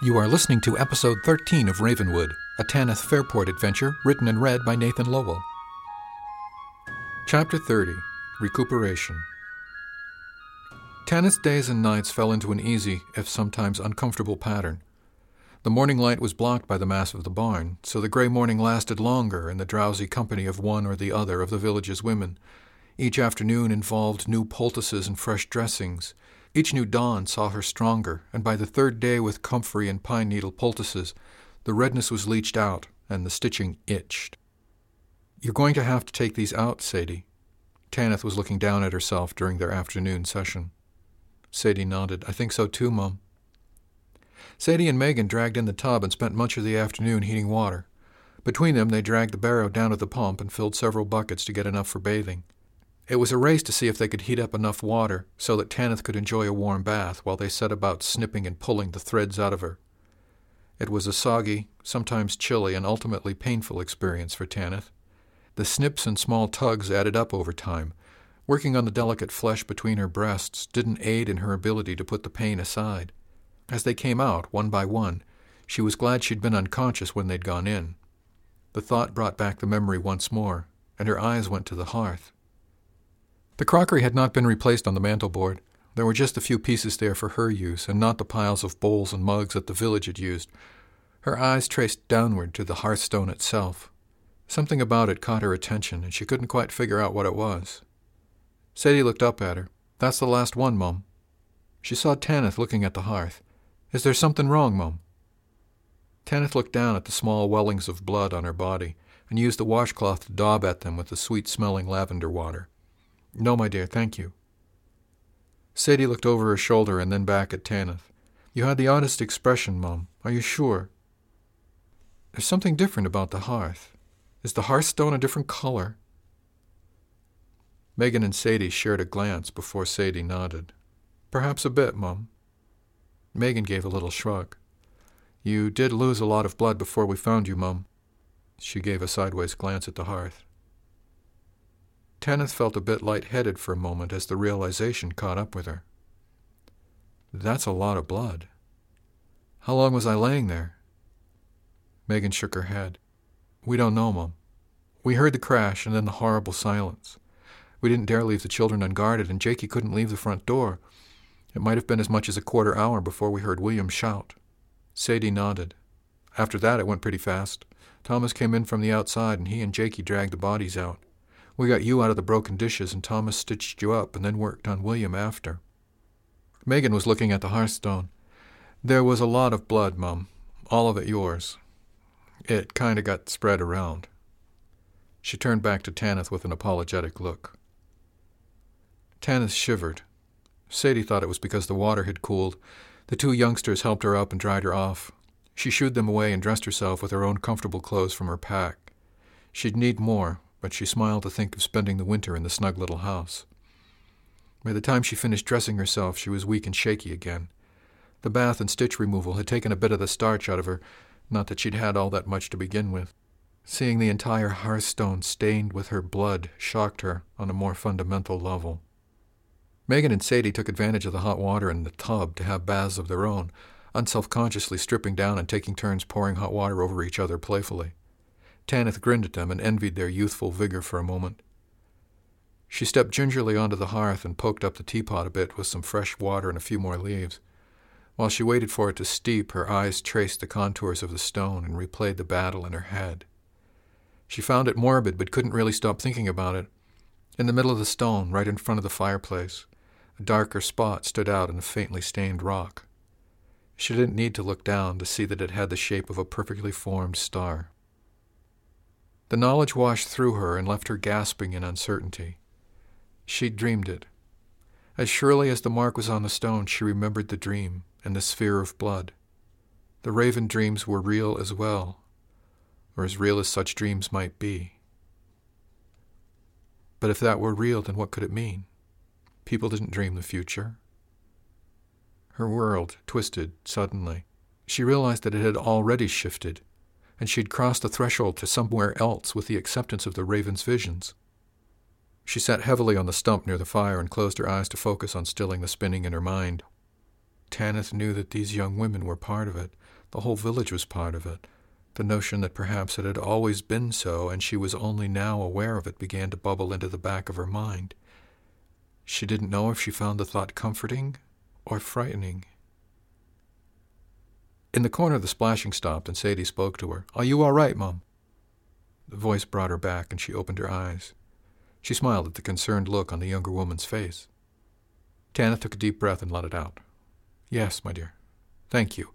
You are listening to episode 13 of Ravenwood, a Tanyth Fairport adventure written and read by Nathan Lowell. Chapter 30 Recuperation Tanyth's days and nights fell into an easy, if sometimes uncomfortable, pattern. The morning light was blocked by the mass of the barn, so the gray morning lasted longer in the drowsy company of one or the other of the village's women. Each afternoon involved new poultices and fresh dressings, each new dawn saw her stronger, and by the third day with comfrey and pine needle poultices, the redness was leached out and the stitching itched. You're going to have to take these out, Sadie. Tanyth was looking down at herself during their afternoon session. Sadie nodded. I think so too, Mum. Sadie and Megan dragged in the tub and spent much of the afternoon heating water. Between them, they dragged the barrow down to the pump and filled several buckets to get enough for bathing. It was a race to see if they could heat up enough water so that Tanyth could enjoy a warm bath while they set about snipping and pulling the threads out of her. It was a soggy, sometimes chilly, and ultimately painful experience for Tanyth. The snips and small tugs added up over time. Working on the delicate flesh between her breasts didn't aid in her ability to put the pain aside. As they came out, one by one, she was glad she'd been unconscious when they'd gone in. The thought brought back the memory once more, and her eyes went to the hearth. The crockery had not been replaced on the mantelboard. There were just a few pieces there for her use, and not the piles of bowls and mugs that the village had used. Her eyes traced downward to the hearthstone itself. Something about it caught her attention, and she couldn't quite figure out what it was. Sadie looked up at her. That's the last one, Mum. She saw Tanyth looking at the hearth. Is there something wrong, Mum? Tanyth looked down at the small wellings of blood on her body and used the washcloth to daub at them with the sweet smelling lavender water. No, my dear, thank you. Sadie looked over her shoulder and then back at Tanyth. You had the oddest expression, Mum. Are you sure? There's something different about the hearth. Is the hearthstone a different color? Megan and Sadie shared a glance before Sadie nodded. Perhaps a bit, Mum. Megan gave a little shrug. You did lose a lot of blood before we found you, Mum. She gave a sideways glance at the hearth. Tanyth felt a bit light-headed for a moment as the realization caught up with her. That's a lot of blood. How long was I laying there? Megan shook her head. We don't know, Mum. We heard the crash and then the horrible silence. We didn't dare leave the children unguarded, and Jakey couldn't leave the front door. It might have been as much as a quarter hour before we heard William shout. Sadie nodded. After that, it went pretty fast. Thomas came in from the outside, and he and Jakey dragged the bodies out. We got you out of the broken dishes, and Thomas stitched you up and then worked on William after. Megan was looking at the hearthstone. There was a lot of blood, Mum. All of it yours. It kind of got spread around. She turned back to Tanyth with an apologetic look. Tanyth shivered. Sadie thought it was because the water had cooled. The two youngsters helped her up and dried her off. She shooed them away and dressed herself with her own comfortable clothes from her pack. She'd need more, but she smiled to think of spending the winter in the snug little house. By the time she finished dressing herself, she was weak and shaky again. The bath and stitch removal had taken a bit of the starch out of her, not that she'd had all that much to begin with. Seeing the entire hearthstone stained with her blood shocked her on a more fundamental level. Megan and Sadie took advantage of the hot water in the tub to have baths of their own, unselfconsciously stripping down and taking turns pouring hot water over each other playfully. Tanyth grinned at them and envied their youthful vigor for a moment. She stepped gingerly onto the hearth and poked up the teapot a bit with some fresh water and a few more leaves. While she waited for it to steep, her eyes traced the contours of the stone and replayed the battle in her head. She found it morbid, but couldn't really stop thinking about it. In the middle of the stone, right in front of the fireplace, a darker spot stood out in a faintly stained rock. She didn't need to look down to see that it had the shape of a perfectly formed star. The knowledge washed through her and left her gasping in uncertainty. She'd dreamed it. As surely as the mark was on the stone, she remembered the dream and the sphere of blood. The raven dreams were real as well, or as real as such dreams might be. But if that were real, then what could it mean? People didn't dream the future. Her world twisted suddenly. She realized that it had already shifted, and she'd crossed the threshold to somewhere else with the acceptance of the raven's visions. She sat heavily on the stump near the fire and closed her eyes to focus on stilling the spinning in her mind. Tanyth knew that these young women were part of it. The whole village was part of it. The notion that perhaps it had always been so and she was only now aware of it began to bubble into the back of her mind. She didn't know if she found the thought comforting or frightening. In the corner, the splashing stopped, and Sadie spoke to her. Are you all right, Mum? The voice brought her back, and she opened her eyes. She smiled at the concerned look on the younger woman's face. Tanyth took a deep breath and let it out. Yes, my dear. Thank you.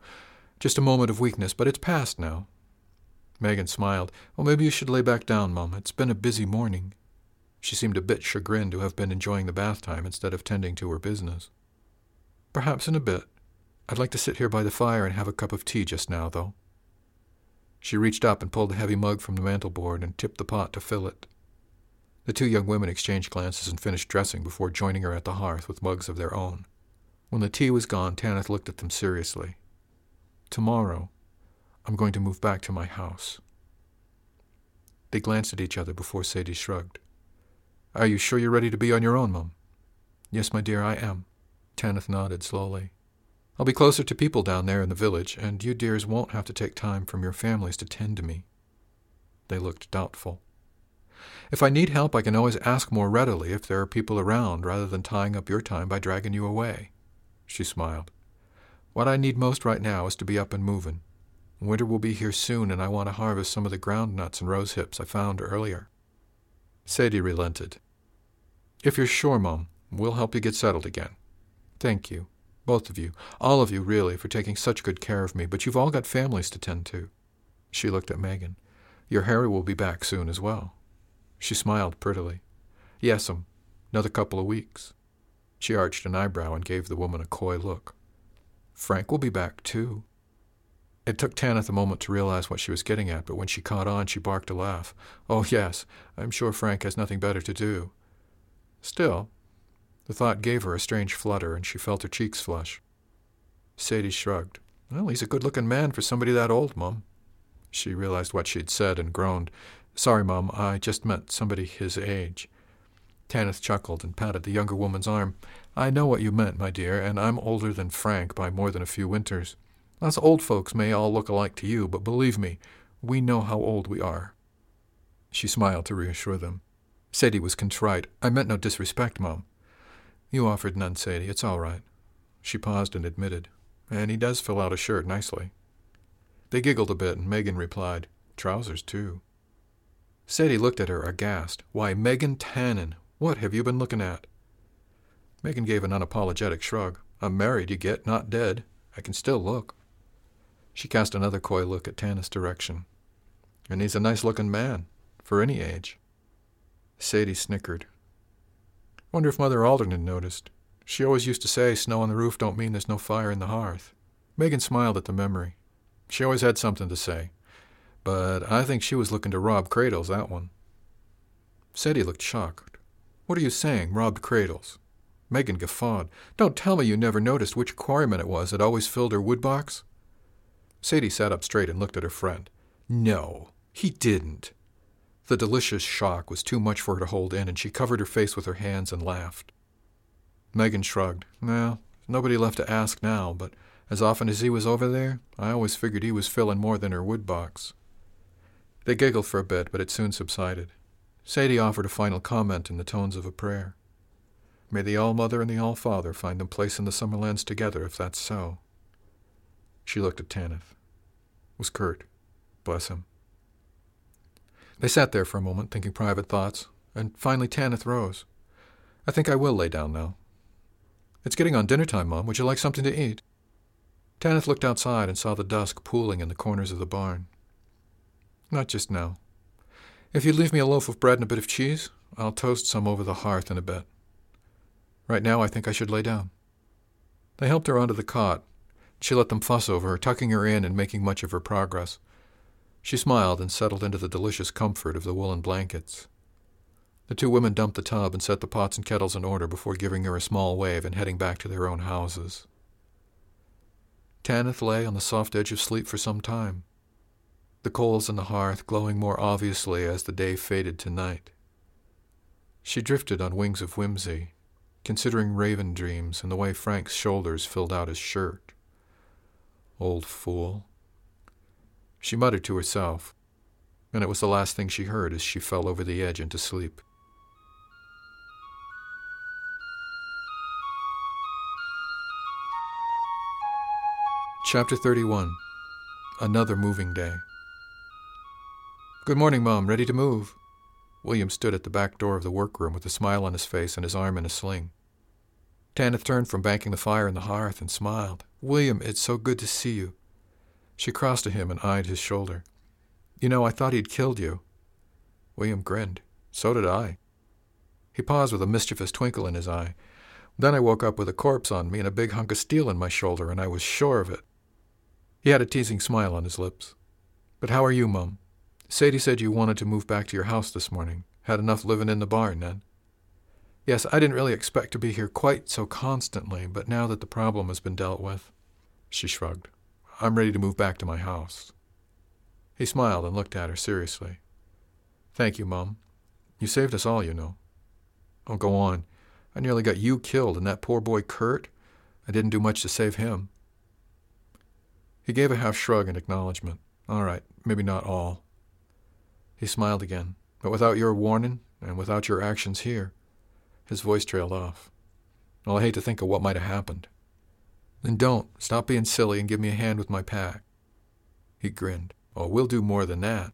Just a moment of weakness, but it's past now. Megan smiled. Well, maybe you should lay back down, Mum. It's been a busy morning. She seemed a bit chagrined to have been enjoying the bath time instead of tending to her business. Perhaps in a bit. I'd like to sit here by the fire and have a cup of tea just now, though. She reached up and pulled a heavy mug from the mantel board and tipped the pot to fill it. The two young women exchanged glances and finished dressing before joining her at the hearth with mugs of their own. When the tea was gone, Tanyth looked at them seriously. Tomorrow, I'm going to move back to my house. They glanced at each other before Sadie shrugged. Are you sure you're ready to be on your own, Mum? Yes, my dear, I am. Tanyth nodded slowly. I'll be closer to people down there in the village, and you dears won't have to take time from your families to tend to me. They looked doubtful. If I need help, I can always ask more readily if there are people around, rather than tying up your time by dragging you away. She smiled. What I need most right now is to be up and moving. Winter will be here soon, and I want to harvest some of the ground nuts and rose hips I found earlier. Sadie relented. If you're sure, Mum, we'll help you get settled again. Thank you, both of you, all of you, really, for taking such good care of me, but you've all got families to tend to. She looked at Megan. Your Harry will be back soon as well. She smiled prettily. Yes'm, um, another couple of weeks. She arched an eyebrow and gave the woman a coy look. Frank will be back, too. It took Tanyth a moment to realize what she was getting at, but when she caught on, she barked a laugh. Oh, yes, I'm sure Frank has nothing better to do. Still, the thought gave her a strange flutter, and she felt her cheeks flush. Sadie shrugged. Well, he's a good-looking man for somebody that old, Mum. She realized what she'd said and groaned. Sorry, Mum, I just meant somebody his age. Tanyth chuckled and patted the younger woman's arm. I know what you meant, my dear, and I'm older than Frank by more than a few winters. Us old folks may all look alike to you, but believe me, we know how old we are. She smiled to reassure them. Sadie was contrite. I meant no disrespect, Mum. You offered none, Sadie. It's all right. She paused and admitted. And he does fill out a shirt nicely. They giggled a bit, and Megan replied, Trousers, too. Sadie looked at her aghast. Why, Megan Tannen, what have you been looking at? Megan gave an unapologetic shrug. I'm married, you get, not dead. I can still look. She cast another coy look at Tanyth's direction. And he's a nice-looking man, for any age. Sadie snickered. Wonder if Mother Alderton noticed. She always used to say snow on the roof don't mean there's no fire in the hearth. Megan smiled at the memory. She always had something to say. But I think she was looking to rob Cradles, that one. Sadie looked shocked. What are you saying, robbed Cradles? Megan guffawed. Don't tell me you never noticed which quarryman it was that always filled her woodbox? Sadie sat up straight and looked at her friend. No, he didn't. The delicious shock was too much for her to hold in, and she covered her face with her hands and laughed. Megan shrugged. Well, nobody left to ask now, but as often as he was over there, I always figured he was filling more than her wood box. They giggled for a bit, but it soon subsided. Sadie offered a final comment in the tones of a prayer. May the All-Mother and the All-Father find them place in the Summerlands together, if that's so. She looked at Tanyth. It was Kurt. Bless him. They sat there for a moment, thinking private thoughts, and finally Tanyth rose. I think I will lay down now. It's getting on dinner time, Mom. Would you like something to eat? Tanyth looked outside and saw the dusk pooling in the corners of the barn. Not just now. If you'd leave me a loaf of bread and a bit of cheese, I'll toast some over the hearth in a bit. Right now, I think I should lay down. They helped her onto the cot. She let them fuss over her, tucking her in and making much of her progress. She smiled and settled into the delicious comfort of the woolen blankets. The two women dumped the tub and set the pots and kettles in order before giving her a small wave and heading back to their own houses. Tanyth lay on the soft edge of sleep for some time, the coals in the hearth glowing more obviously as the day faded to night. She drifted on wings of whimsy, considering raven dreams and the way Frank's shoulders filled out his shirt. Old fool. She muttered to herself, and it was the last thing she heard as she fell over the edge into sleep. Chapter 31 Another Moving Day. Good morning, Mom. Ready to move? William stood at the back door of the workroom with a smile on his face and his arm in a sling. Tanyth turned from banking the fire in the hearth and smiled. William, it's so good to see you. She crossed to him and eyed his shoulder. You know, I thought he'd killed you. William grinned. So did I. He paused with a mischievous twinkle in his eye. Then I woke up with a corpse on me and a big hunk of steel in my shoulder, and I was sure of it. He had a teasing smile on his lips. But how are you, Mum? Sadie said you wanted to move back to your house this morning. Had enough living in the barn then. Yes, I didn't really expect to be here quite so constantly, but now that the problem has been dealt with. She shrugged. I'm ready to move back to my house. He smiled and looked at her seriously. Thank you, Mum. You saved us all, you know. Oh, go on. I nearly got you killed, and that poor boy Kurt. I didn't do much to save him. He gave a half shrug in acknowledgement. All right, maybe not all. He smiled again, but without your warning and without your actions here. His voice trailed off. Well, I hate to think of what might have happened. Then don't. Stop being silly and give me a hand with my pack. He grinned. Oh, we'll do more than that.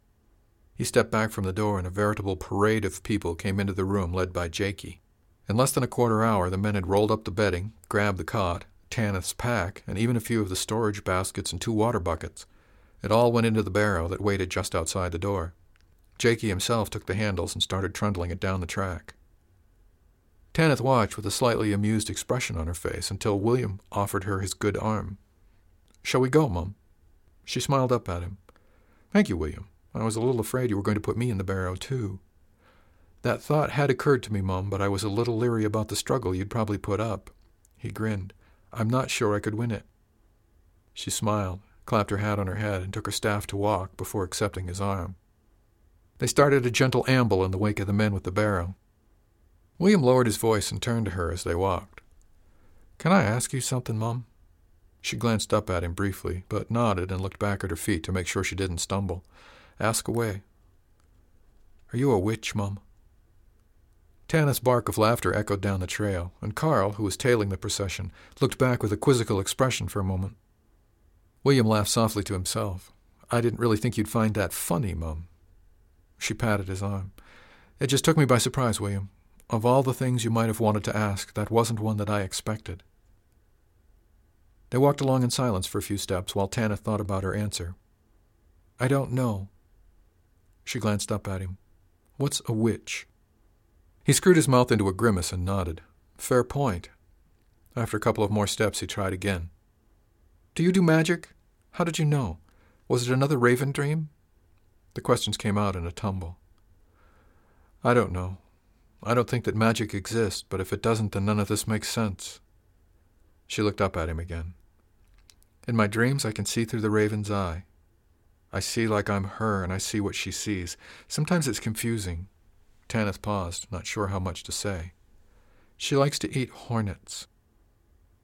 He stepped back from the door, and a veritable parade of people came into the room, led by Jakey. In less than a quarter hour, the men had rolled up the bedding, grabbed the cot, Tanyth's pack, and even a few of the storage baskets and two water buckets. It all went into the barrow that waited just outside the door. Jakey himself took the handles and started trundling it down the track. Tanyth watched with a slightly amused expression on her face until William offered her his good arm. Shall we go, Mum? She smiled up at him. Thank you, William. I was a little afraid you were going to put me in the barrow, too. That thought had occurred to me, Mum, but I was a little leery about the struggle you'd probably put up. He grinned. I'm not sure I could win it. She smiled, clapped her hat on her head, and took her staff to walk before accepting his arm. They started a gentle amble in the wake of the men with the barrow. William lowered his voice and turned to her as they walked. Can I ask you something, Mum? She glanced up at him briefly, but nodded and looked back at her feet to make sure she didn't stumble. Ask away. Are you a witch, Mum? Tanyth's bark of laughter echoed down the trail, and Carl, who was tailing the procession, looked back with a quizzical expression for a moment. William laughed softly to himself. I didn't really think you'd find that funny, Mum. She patted his arm. It just took me by surprise, William. Of all the things you might have wanted to ask, that wasn't one that I expected. They walked along in silence for a few steps while Tanyth thought about her answer. I don't know. She glanced up at him. What's a witch? He screwed his mouth into a grimace and nodded. Fair point. After a couple of more steps, he tried again. Do you do magic? How did you know? Was it another raven dream? The questions came out in a tumble. I don't know. I don't think that magic exists, but if it doesn't, then none of this makes sense. She looked up at him again. In my dreams, I can see through the raven's eye. I see like I'm her, and I see what she sees. Sometimes it's confusing. Tanyth paused, not sure how much to say. She likes to eat hornets.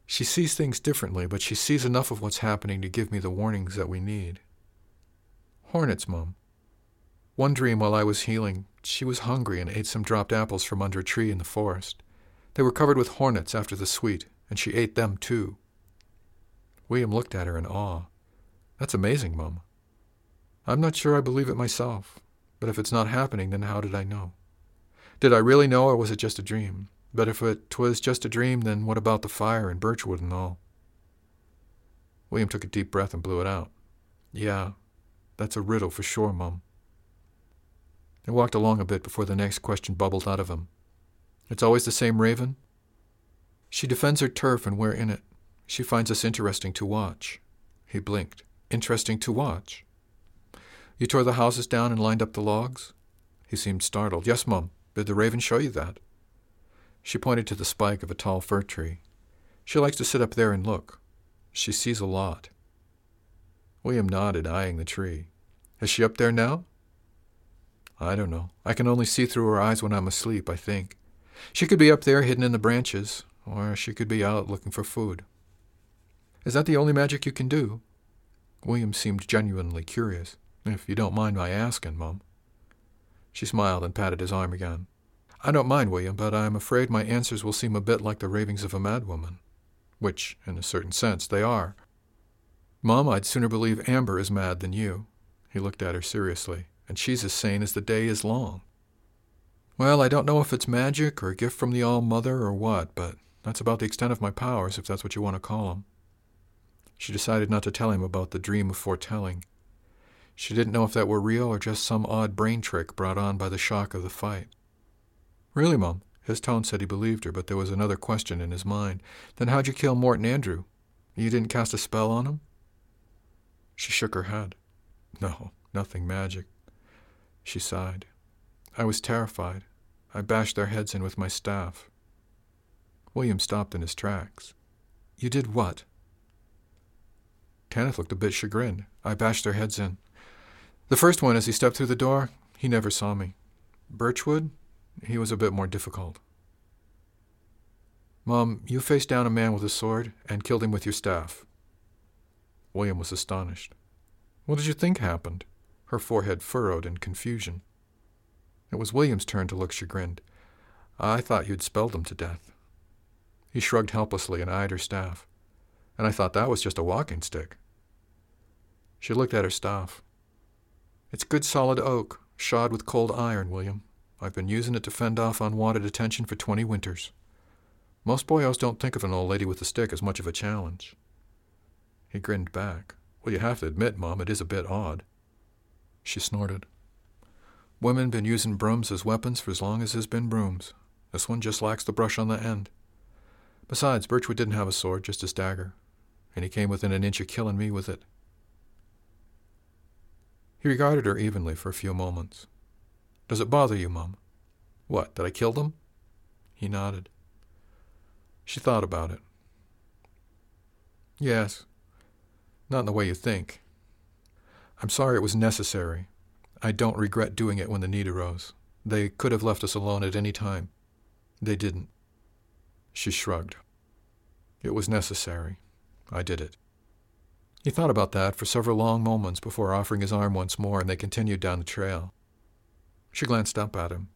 She sees things differently, but she sees enough of what's happening to give me the warnings that we need. Hornets, Mum. One dream while I was healing, she was hungry and ate some dropped apples from under a tree in the forest. They were covered with hornets after the sweet, and she ate them too. William looked at her in awe. That's amazing, Mum. I'm not sure I believe it myself, but if it's not happening, then how did I know? Did I really know, or was it just a dream? But if it was just a dream, then what about the fire and birchwood and all? William took a deep breath and blew it out. Yeah, that's a riddle for sure, Mum. They walked along a bit before the next question bubbled out of him. It's always the same raven? She defends her turf and we're in it. She finds us interesting to watch. He blinked. Interesting to watch? You tore the houses down and lined up the logs? He seemed startled. Yes, Mum. Did the raven show you that? She pointed to the spike of a tall fir tree. She likes to sit up there and look. She sees a lot. William nodded, eyeing the tree. Is she up there now? I don't know. I can only see through her eyes when I'm asleep, I think. She could be up there hidden in the branches, or she could be out looking for food. Is that the only magic you can do? William seemed genuinely curious. If you don't mind my asking, Mum. She smiled and patted his arm again. I don't mind, William, but I'm afraid my answers will seem a bit like the ravings of a madwoman. Which, in a certain sense, they are. Mum, I'd sooner believe Amber is mad than you. He looked at her seriously and she's as sane as the day is long. Well, I don't know if it's magic or a gift from the All Mother or what, but that's about the extent of my powers, if that's what you want to call 'em. She decided not to tell him about the dream of foretelling. She didn't know if that were real or just some odd brain trick brought on by the shock of the fight. Really, Mum? His tone said he believed her, but there was another question in his mind. Then how'd you kill Morton Andrew? You didn't cast a spell on him? She shook her head. No, nothing magic. She sighed. I was terrified. I bashed their heads in with my staff. William stopped in his tracks. You did what? Tanyth looked a bit chagrined. I bashed their heads in. The first one, as he stepped through the door, he never saw me. Birchwood, he was a bit more difficult. Mom, you faced down a man with a sword and killed him with your staff. William was astonished. What did you think happened? Her forehead furrowed in confusion. It was William's turn to look chagrined. I thought you'd spelled them to death. He shrugged helplessly and eyed her staff. And I thought that was just a walking stick. She looked at her staff. It's good solid oak, shod with cold iron, William. I've been using it to fend off unwanted attention for twenty winters. Most boyos don't think of an old lady with a stick as much of a challenge. He grinned back. Well, you have to admit, Mom, it is a bit odd. She snorted. Women been using brooms as weapons for as long as there's been brooms. This one just lacks the brush on the end. Besides, Birchwood didn't have a sword, just his dagger, and he came within an inch of killing me with it. He regarded her evenly for a few moments. Does it bother you, Mum? What, that I killed him? He nodded. She thought about it. Yes. Not in the way you think. I'm sorry it was necessary. I don't regret doing it when the need arose. They could have left us alone at any time. They didn't. She shrugged. It was necessary. I did it. He thought about that for several long moments before offering his arm once more, and they continued down the trail. She glanced up at him.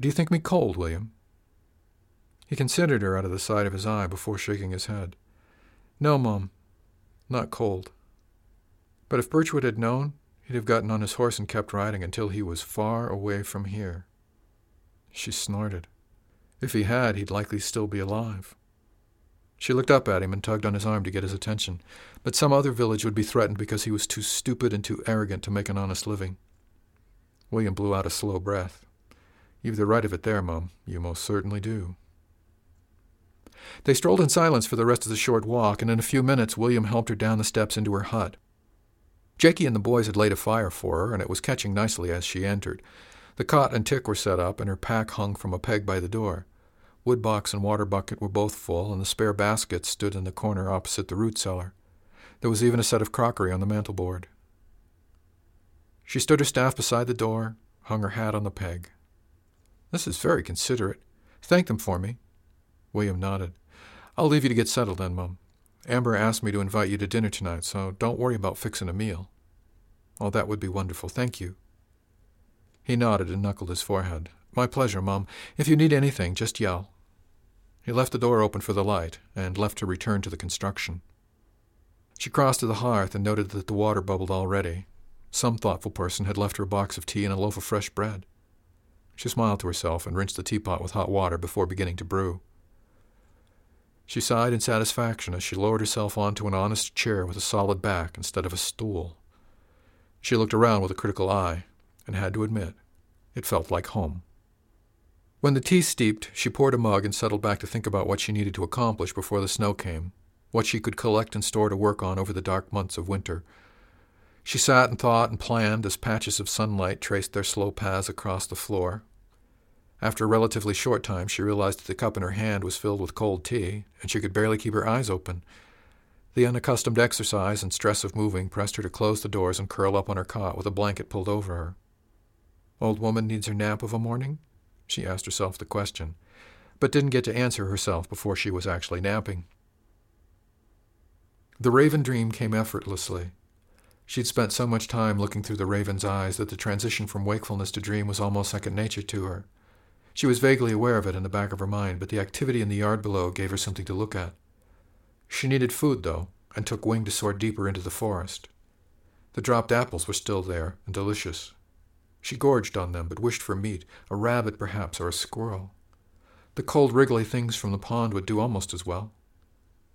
Do you think me cold, William? He considered her out of the side of his eye before shaking his head. No, Mum, not cold. But if Birchwood had known, he'd have gotten on his horse and kept riding until he was far away from here. She snorted. If he had, he'd likely still be alive. She looked up at him and tugged on his arm to get his attention, but some other village would be threatened because he was too stupid and too arrogant to make an honest living. William blew out a slow breath. You've the right of it there, Mum. You most certainly do. They strolled in silence for the rest of the short walk, and in a few minutes William helped her down the steps into her hut. Jakey and the boys had laid a fire for her, and it was catching nicely as she entered. The cot and tick were set up, and her pack hung from a peg by the door. Wood box and water bucket were both full, and the spare basket stood in the corner opposite the root cellar. There was even a set of crockery on the mantelboard. She stood her staff beside the door, hung her hat on the peg. This is very considerate. Thank them for me. William nodded. I'll leave you to get settled then, Mum. Amber asked me to invite you to dinner tonight, so don't worry about fixing a meal. Oh, that would be wonderful. Thank you. He nodded and knuckled his forehead. My pleasure, Mum. If you need anything, just yell. He left the door open for the light and left to return to the construction. She crossed to the hearth and noted that the water bubbled already. Some thoughtful person had left her a box of tea and a loaf of fresh bread. She smiled to herself and rinsed the teapot with hot water before beginning to brew. She sighed in satisfaction as she lowered herself onto an honest chair with a solid back instead of a stool. She looked around with a critical eye and had to admit it felt like home. When the tea steeped, she poured a mug and settled back to think about what she needed to accomplish before the snow came, what she could collect and store to work on over the dark months of winter. She sat and thought and planned as patches of sunlight traced their slow paths across the floor. After a relatively short time, she realized that the cup in her hand was filled with cold tea, and she could barely keep her eyes open. The unaccustomed exercise and stress of moving pressed her to close the doors and curl up on her cot with a blanket pulled over her. Old woman needs her nap of a morning? She asked herself the question, but didn't get to answer herself before she was actually napping. The raven dream came effortlessly. She'd spent so much time looking through the raven's eyes that the transition from wakefulness to dream was almost second nature to her. She was vaguely aware of it in the back of her mind, but the activity in the yard below gave her something to look at. She needed food, though, and took wing to soar deeper into the forest. The dropped apples were still there and delicious. She gorged on them, but wished for meat, a rabbit perhaps, or a squirrel. The cold, wriggly things from the pond would do almost as well.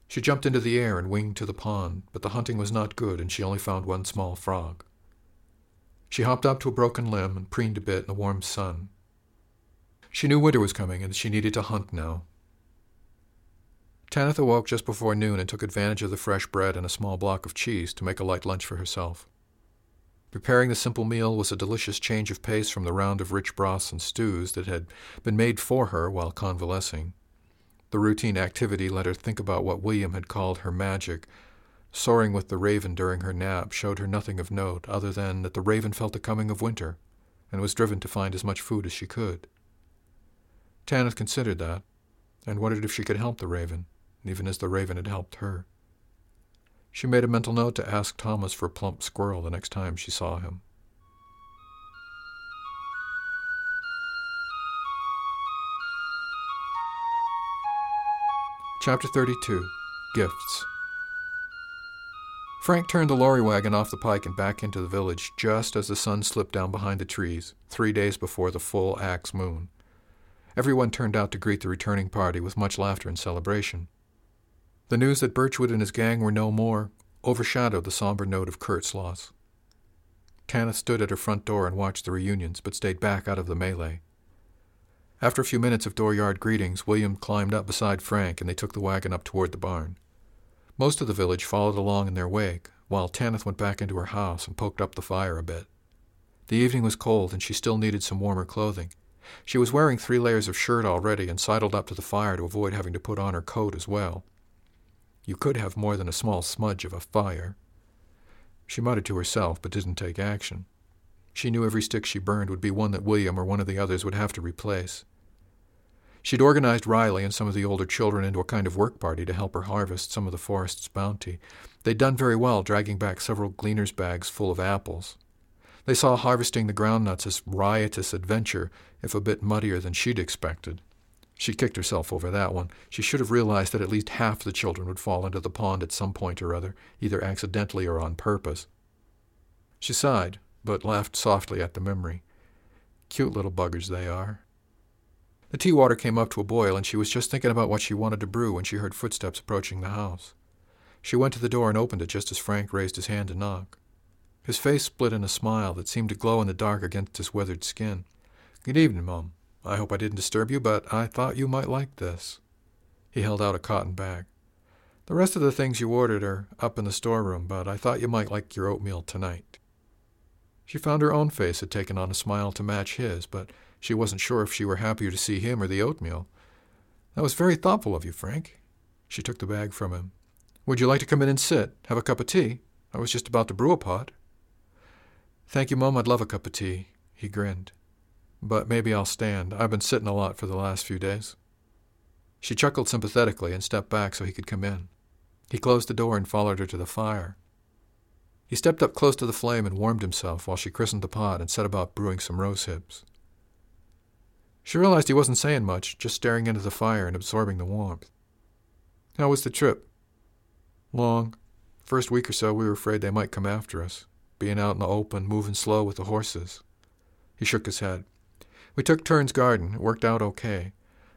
She jumped into the air and winged to the pond, but the hunting was not good, and she only found one small frog. She hopped up to a broken limb and preened a bit in the warm sun. She knew winter was coming and she needed to hunt now. Tanyth awoke just before noon and took advantage of the fresh bread and a small block of cheese to make a light lunch for herself. Preparing the simple meal was a delicious change of pace from the round of rich broths and stews that had been made for her while convalescing. The routine activity let her think about what William had called her magic. Soaring with the raven during her nap showed her nothing of note other than that the raven felt the coming of winter and was driven to find as much food as she could. Tanyth considered that and wondered if she could help the raven, even as the raven had helped her. She made a mental note to ask Thomas for Plump Squirrel the next time she saw him. Chapter 32 Gifts Frank turned the lorry wagon off the pike and back into the village just as the sun slipped down behind the trees, three days before the full axe moon. Everyone turned out to greet the returning party with much laughter and celebration. The news that Birchwood and his gang were no more overshadowed the somber note of Kurt's loss. Tanyth stood at her front door and watched the reunions, but stayed back out of the melee. After a few minutes of dooryard greetings, William climbed up beside Frank and they took the wagon up toward the barn. Most of the village followed along in their wake, while Tanyth went back into her house and poked up the fire a bit. The evening was cold and she still needed some warmer clothing. She was wearing three layers of shirt already and sidled up to the fire to avoid having to put on her coat as well. You could have more than a small smudge of a fire. She muttered to herself, but didn't take action. She knew every stick she burned would be one that William or one of the others would have to replace. She'd organized Riley and some of the older children into a kind of work party to help her harvest some of the forest's bounty. They'd done very well, dragging back several gleaners' bags full of apples. They saw harvesting the groundnuts as riotous adventure, if a bit muddier than she'd expected. She kicked herself over that one. She should have realized that at least half the children would fall into the pond at some point or other, either accidentally or on purpose. She sighed, but laughed softly at the memory. Cute little buggers they are. The tea water came up to a boil, and she was just thinking about what she wanted to brew when she heard footsteps approaching the house. She went to the door and opened it just as Frank raised his hand to knock. His face split in a smile that seemed to glow in the dark against his weathered skin. Good evening, Mum. I hope I didn't disturb you, but I thought you might like this. He held out a cotton bag. The rest of the things you ordered are up in the storeroom, but I thought you might like your oatmeal tonight. She found her own face had taken on a smile to match his, but she wasn't sure if she were happier to see him or the oatmeal. That was very thoughtful of you, Frank. She took the bag from him. Would you like to come in and sit? Have a cup of tea? I was just about to brew a pot. Thank you, Mum. I'd love a cup of tea. He grinned but maybe I'll stand. I've been sitting a lot for the last few days. She chuckled sympathetically and stepped back so he could come in. He closed the door and followed her to the fire. He stepped up close to the flame and warmed himself while she christened the pot and set about brewing some rose hips. She realized he wasn't saying much, just staring into the fire and absorbing the warmth. How was the trip? Long. First week or so, we were afraid they might come after us, being out in the open, moving slow with the horses. He shook his head. We took turns guarding. It worked out okay.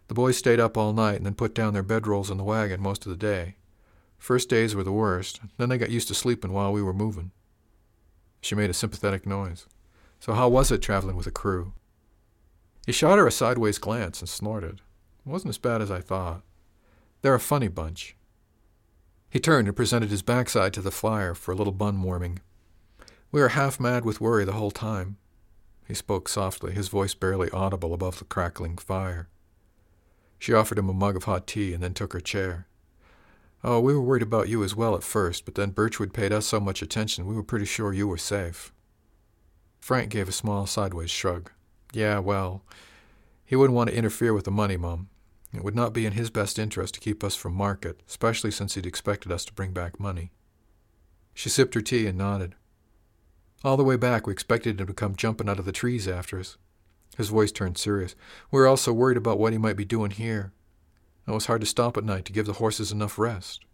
The boys stayed up all night and then put down their bedrolls in the wagon most of the day. First days were the worst. Then they got used to sleeping while we were moving. She made a sympathetic noise. So how was it traveling with a crew? He shot her a sideways glance and snorted. It wasn't as bad as I thought. They're a funny bunch. He turned and presented his backside to the fire for a little bun warming. We were half mad with worry the whole time. He spoke softly, his voice barely audible above the crackling fire. She offered him a mug of hot tea and then took her chair. Oh, we were worried about you as well at first, but then Birchwood paid us so much attention we were pretty sure you were safe. Frank gave a small sideways shrug. Yeah, well, he wouldn't want to interfere with the money, Mum. It would not be in his best interest to keep us from market, especially since he'd expected us to bring back money. She sipped her tea and nodded. All the way back, we expected him to come jumping out of the trees after us. His voice turned serious. We were also worried about what he might be doing here. It was hard to stop at night to give the horses enough rest.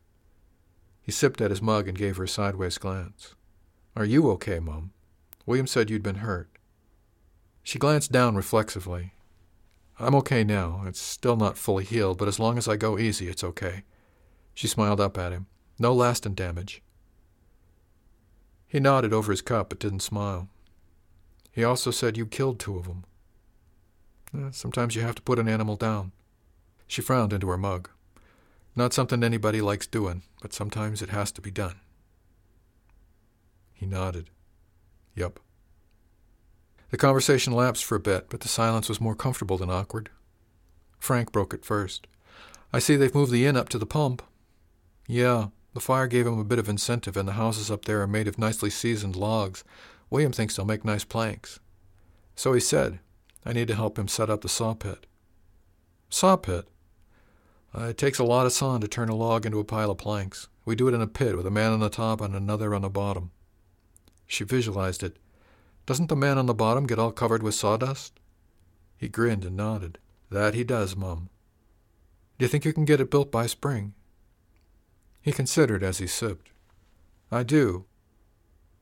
He sipped at his mug and gave her a sideways glance. Are you okay, Mum? William said you'd been hurt. She glanced down reflexively. I'm okay now. It's still not fully healed, but as long as I go easy, it's okay. She smiled up at him. No lasting damage. He nodded over his cup but didn't smile. He also said you killed two of them. Eh, sometimes you have to put an animal down. She frowned into her mug. Not something anybody likes doing, but sometimes it has to be done. He nodded. Yup. The conversation lapsed for a bit, but the silence was more comfortable than awkward. Frank broke it first. I see they've moved the inn up to the pump. Yeah, the fire gave him a bit of incentive, and the houses up there are made of nicely seasoned logs. William thinks they'll make nice planks. So he said, I need to help him set up the saw pit. Saw pit? Uh, it takes a lot of sawn to turn a log into a pile of planks. We do it in a pit with a man on the top and another on the bottom. She visualized it. Doesn't the man on the bottom get all covered with sawdust? He grinned and nodded. That he does, Mum. Do you think you can get it built by spring? He considered as he sipped. I do.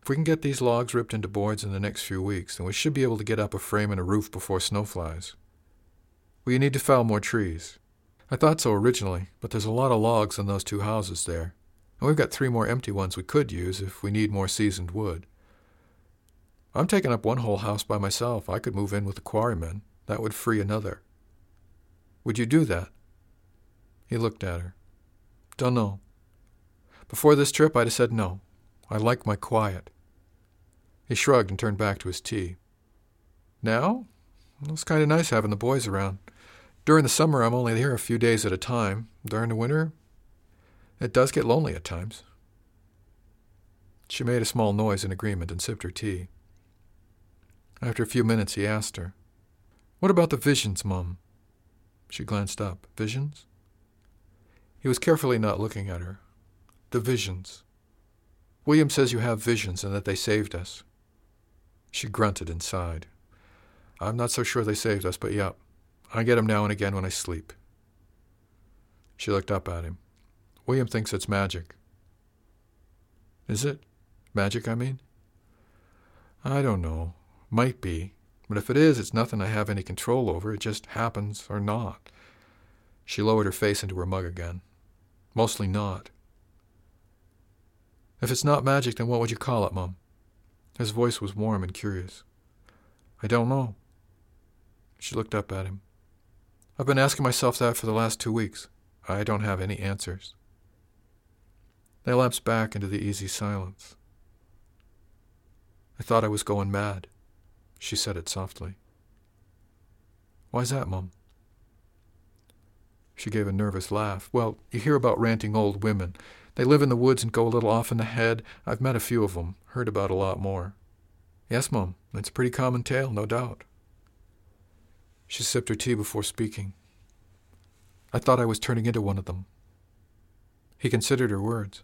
If we can get these logs ripped into boards in the next few weeks, then we should be able to get up a frame and a roof before snow flies. We need to fell more trees? I thought so originally, but there's a lot of logs in those two houses there, and we've got three more empty ones we could use if we need more seasoned wood. I'm taking up one whole house by myself. I could move in with the quarrymen. That would free another. Would you do that? He looked at her. Dunno. Before this trip, I'd have said no. I like my quiet. He shrugged and turned back to his tea. Now? Well, it's kind of nice having the boys around. During the summer, I'm only here a few days at a time. During the winter, it does get lonely at times. She made a small noise in agreement and sipped her tea. After a few minutes, he asked her, What about the visions, Mum? She glanced up. Visions? He was carefully not looking at her. The visions. William says you have visions and that they saved us. She grunted and sighed. I'm not so sure they saved us, but yep, I get 'em now and again when I sleep. She looked up at him. William thinks it's magic. Is it? Magic, I mean? I don't know. Might be. But if it is, it's nothing I have any control over. It just happens or not. She lowered her face into her mug again. Mostly not. If it's not magic, then what would you call it, Mum? His voice was warm and curious. I don't know. She looked up at him. I've been asking myself that for the last two weeks. I don't have any answers. They lapsed back into the easy silence. I thought I was going mad. She said it softly. Why's that, Mum? She gave a nervous laugh. Well, you hear about ranting old women. They live in the woods and go a little off in the head. I've met a few of them, heard about a lot more. Yes, Mum, it's a pretty common tale, no doubt. She sipped her tea before speaking. I thought I was turning into one of them. He considered her words.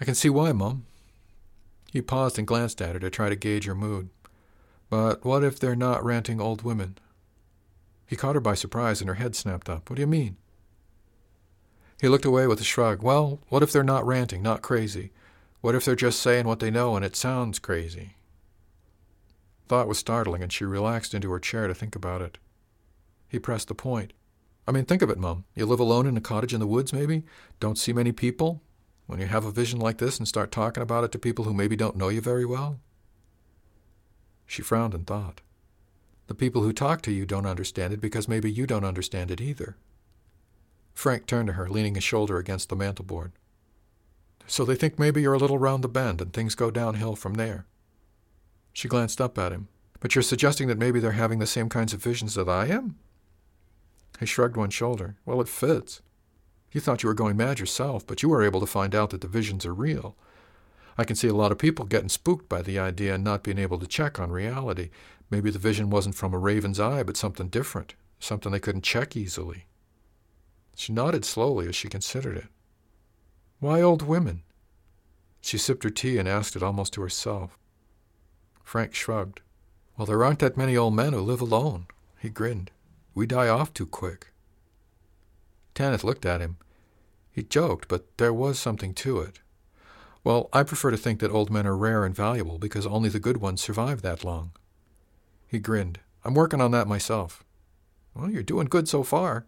I can see why, Mum. He paused and glanced at her to try to gauge her mood. But what if they're not ranting old women? He caught her by surprise and her head snapped up. What do you mean? He looked away with a shrug. Well, what if they're not ranting, not crazy? What if they're just saying what they know and it sounds crazy? Thought was startling, and she relaxed into her chair to think about it. He pressed the point. I mean, think of it, Mum. You live alone in a cottage in the woods, maybe? Don't see many people? When you have a vision like this and start talking about it to people who maybe don't know you very well? She frowned and thought. The people who talk to you don't understand it because maybe you don't understand it either. Frank turned to her, leaning his shoulder against the mantelboard. So they think maybe you're a little round the bend and things go downhill from there. She glanced up at him. But you're suggesting that maybe they're having the same kinds of visions that I am? He shrugged one shoulder. Well, it fits. You thought you were going mad yourself, but you were able to find out that the visions are real. I can see a lot of people getting spooked by the idea and not being able to check on reality. Maybe the vision wasn't from a raven's eye, but something different, something they couldn't check easily. She nodded slowly as she considered it. Why old women? She sipped her tea and asked it almost to herself. Frank shrugged. Well, there aren't that many old men who live alone. He grinned. We die off too quick. Tanyth looked at him. He joked, but there was something to it. Well, I prefer to think that old men are rare and valuable because only the good ones survive that long. He grinned. I'm working on that myself. Well, you're doing good so far.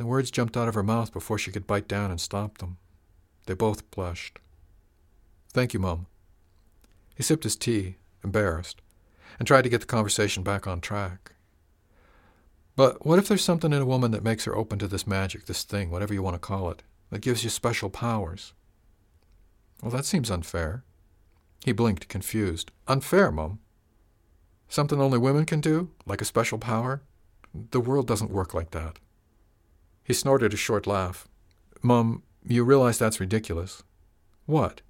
The words jumped out of her mouth before she could bite down and stop them. They both blushed. Thank you, Mum. He sipped his tea, embarrassed, and tried to get the conversation back on track. But what if there's something in a woman that makes her open to this magic, this thing, whatever you want to call it, that gives you special powers? Well, that seems unfair. He blinked, confused. Unfair, Mum? Something only women can do? Like a special power? The world doesn't work like that. He snorted a short laugh. Mum, you realize that's ridiculous. What?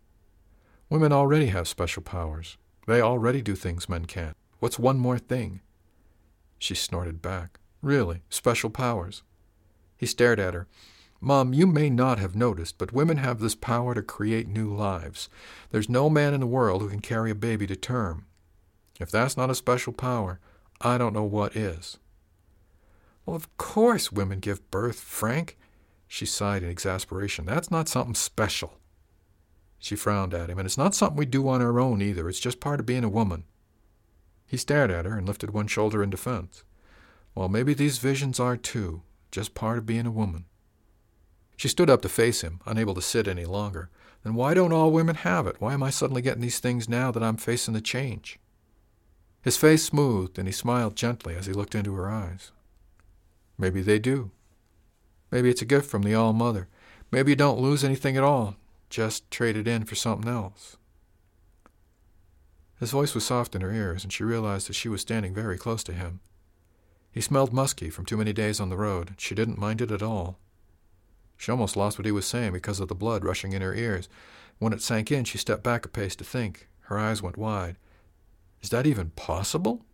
Women already have special powers. They already do things men can't. What's one more thing? She snorted back. Really, special powers. He stared at her. Mom, you may not have noticed, but women have this power to create new lives. There's no man in the world who can carry a baby to term. If that's not a special power, I don't know what is. Well, of course women give birth, Frank. She sighed in exasperation. That's not something special. She frowned at him, and it's not something we do on our own either. It's just part of being a woman. He stared at her and lifted one shoulder in defense. Well, maybe these visions are too, just part of being a woman. She stood up to face him, unable to sit any longer. Then why don't all women have it? Why am I suddenly getting these things now that I'm facing the change? His face smoothed, and he smiled gently as he looked into her eyes. Maybe they do. Maybe it's a gift from the All Mother. Maybe you don't lose anything at all, just trade it in for something else. His voice was soft in her ears, and she realized that she was standing very close to him. He smelled musky from too many days on the road. She didn't mind it at all. She almost lost what he was saying because of the blood rushing in her ears. When it sank in, she stepped back a pace to think. Her eyes went wide. Is that even possible?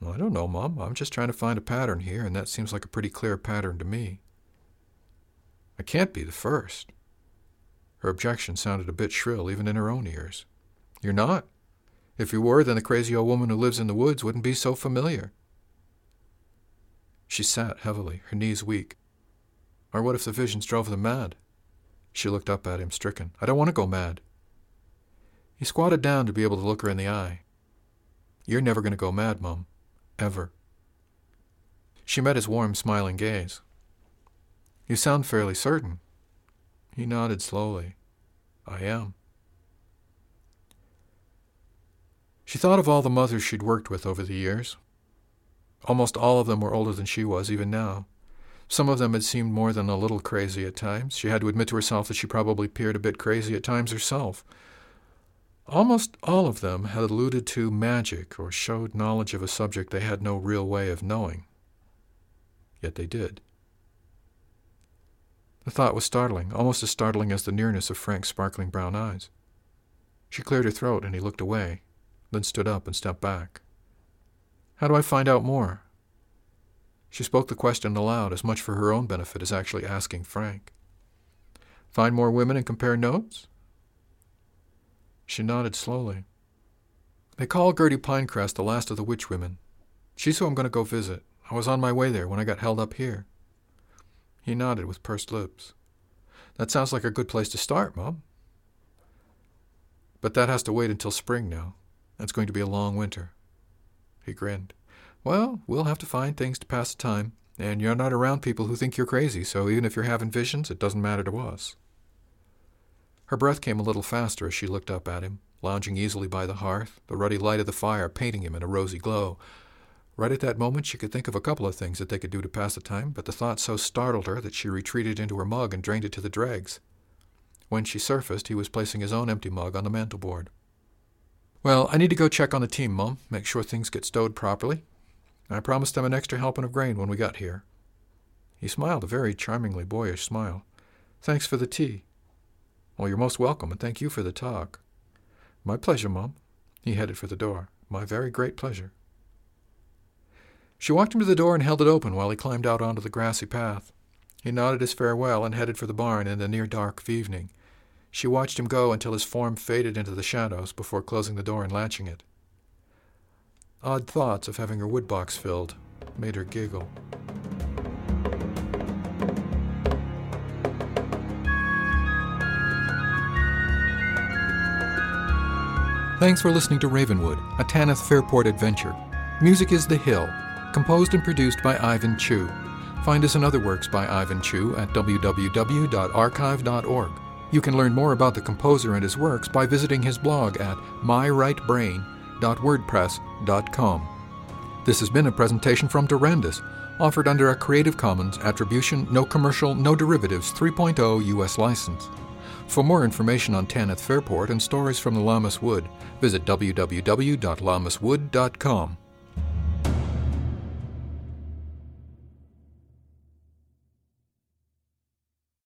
Well, I don't know, Mom. I'm just trying to find a pattern here, and that seems like a pretty clear pattern to me. I can't be the first. Her objection sounded a bit shrill even in her own ears. You're not? If you were, then the crazy old woman who lives in the woods wouldn't be so familiar. She sat heavily, her knees weak. Or what if the visions drove them mad? She looked up at him, stricken. I don't want to go mad. He squatted down to be able to look her in the eye. You're never going to go mad, Mum. Ever. She met his warm, smiling gaze. You sound fairly certain. He nodded slowly. I am. She thought of all the mothers she'd worked with over the years. Almost all of them were older than she was, even now. Some of them had seemed more than a little crazy at times. She had to admit to herself that she probably appeared a bit crazy at times herself. Almost all of them had alluded to magic or showed knowledge of a subject they had no real way of knowing. Yet they did. The thought was startling, almost as startling as the nearness of Frank's sparkling brown eyes. She cleared her throat and he looked away, then stood up and stepped back. How do I find out more? She spoke the question aloud, as much for her own benefit as actually asking Frank. Find more women and compare notes? She nodded slowly. They call Gertie Pinecrest the last of the witch women. She's who I'm going to go visit. I was on my way there when I got held up here. He nodded with pursed lips. That sounds like a good place to start, Mom. But that has to wait until spring now. That's going to be a long winter. He grinned. Well, we'll have to find things to pass the time, and you're not around people who think you're crazy, so even if you're having visions, it doesn't matter to us. Her breath came a little faster as she looked up at him, lounging easily by the hearth, the ruddy light of the fire painting him in a rosy glow. Right at that moment, she could think of a couple of things that they could do to pass the time, but the thought so startled her that she retreated into her mug and drained it to the dregs. When she surfaced, he was placing his own empty mug on the mantelboard. Well, I need to go check on the team, Mum, make sure things get stowed properly. I promised them an extra helping of grain when we got here. He smiled a very charmingly boyish smile. Thanks for the tea. Well, you're most welcome, and thank you for the talk. My pleasure, Mum. He headed for the door. My very great pleasure. She walked him to the door and held it open while he climbed out onto the grassy path. He nodded his farewell and headed for the barn in the near dark of evening. She watched him go until his form faded into the shadows before closing the door and latching it. Odd thoughts of having her woodbox filled made her giggle. Thanks for listening to Ravenwood, a Tanyth Fairport adventure. Music is The Hill, composed and produced by Ivan Chew. Find us in other works by Ivan Chew at www.archive.org. You can learn more about the composer and his works by visiting his blog at myrightbrain.wordpress.com. This has been a presentation from Durandus, offered under a Creative Commons Attribution No Commercial No Derivatives 3.0 U.S. license. For more information on Tanyth Fairport and stories from the Lammas Wood, visit www.lammaswood.com.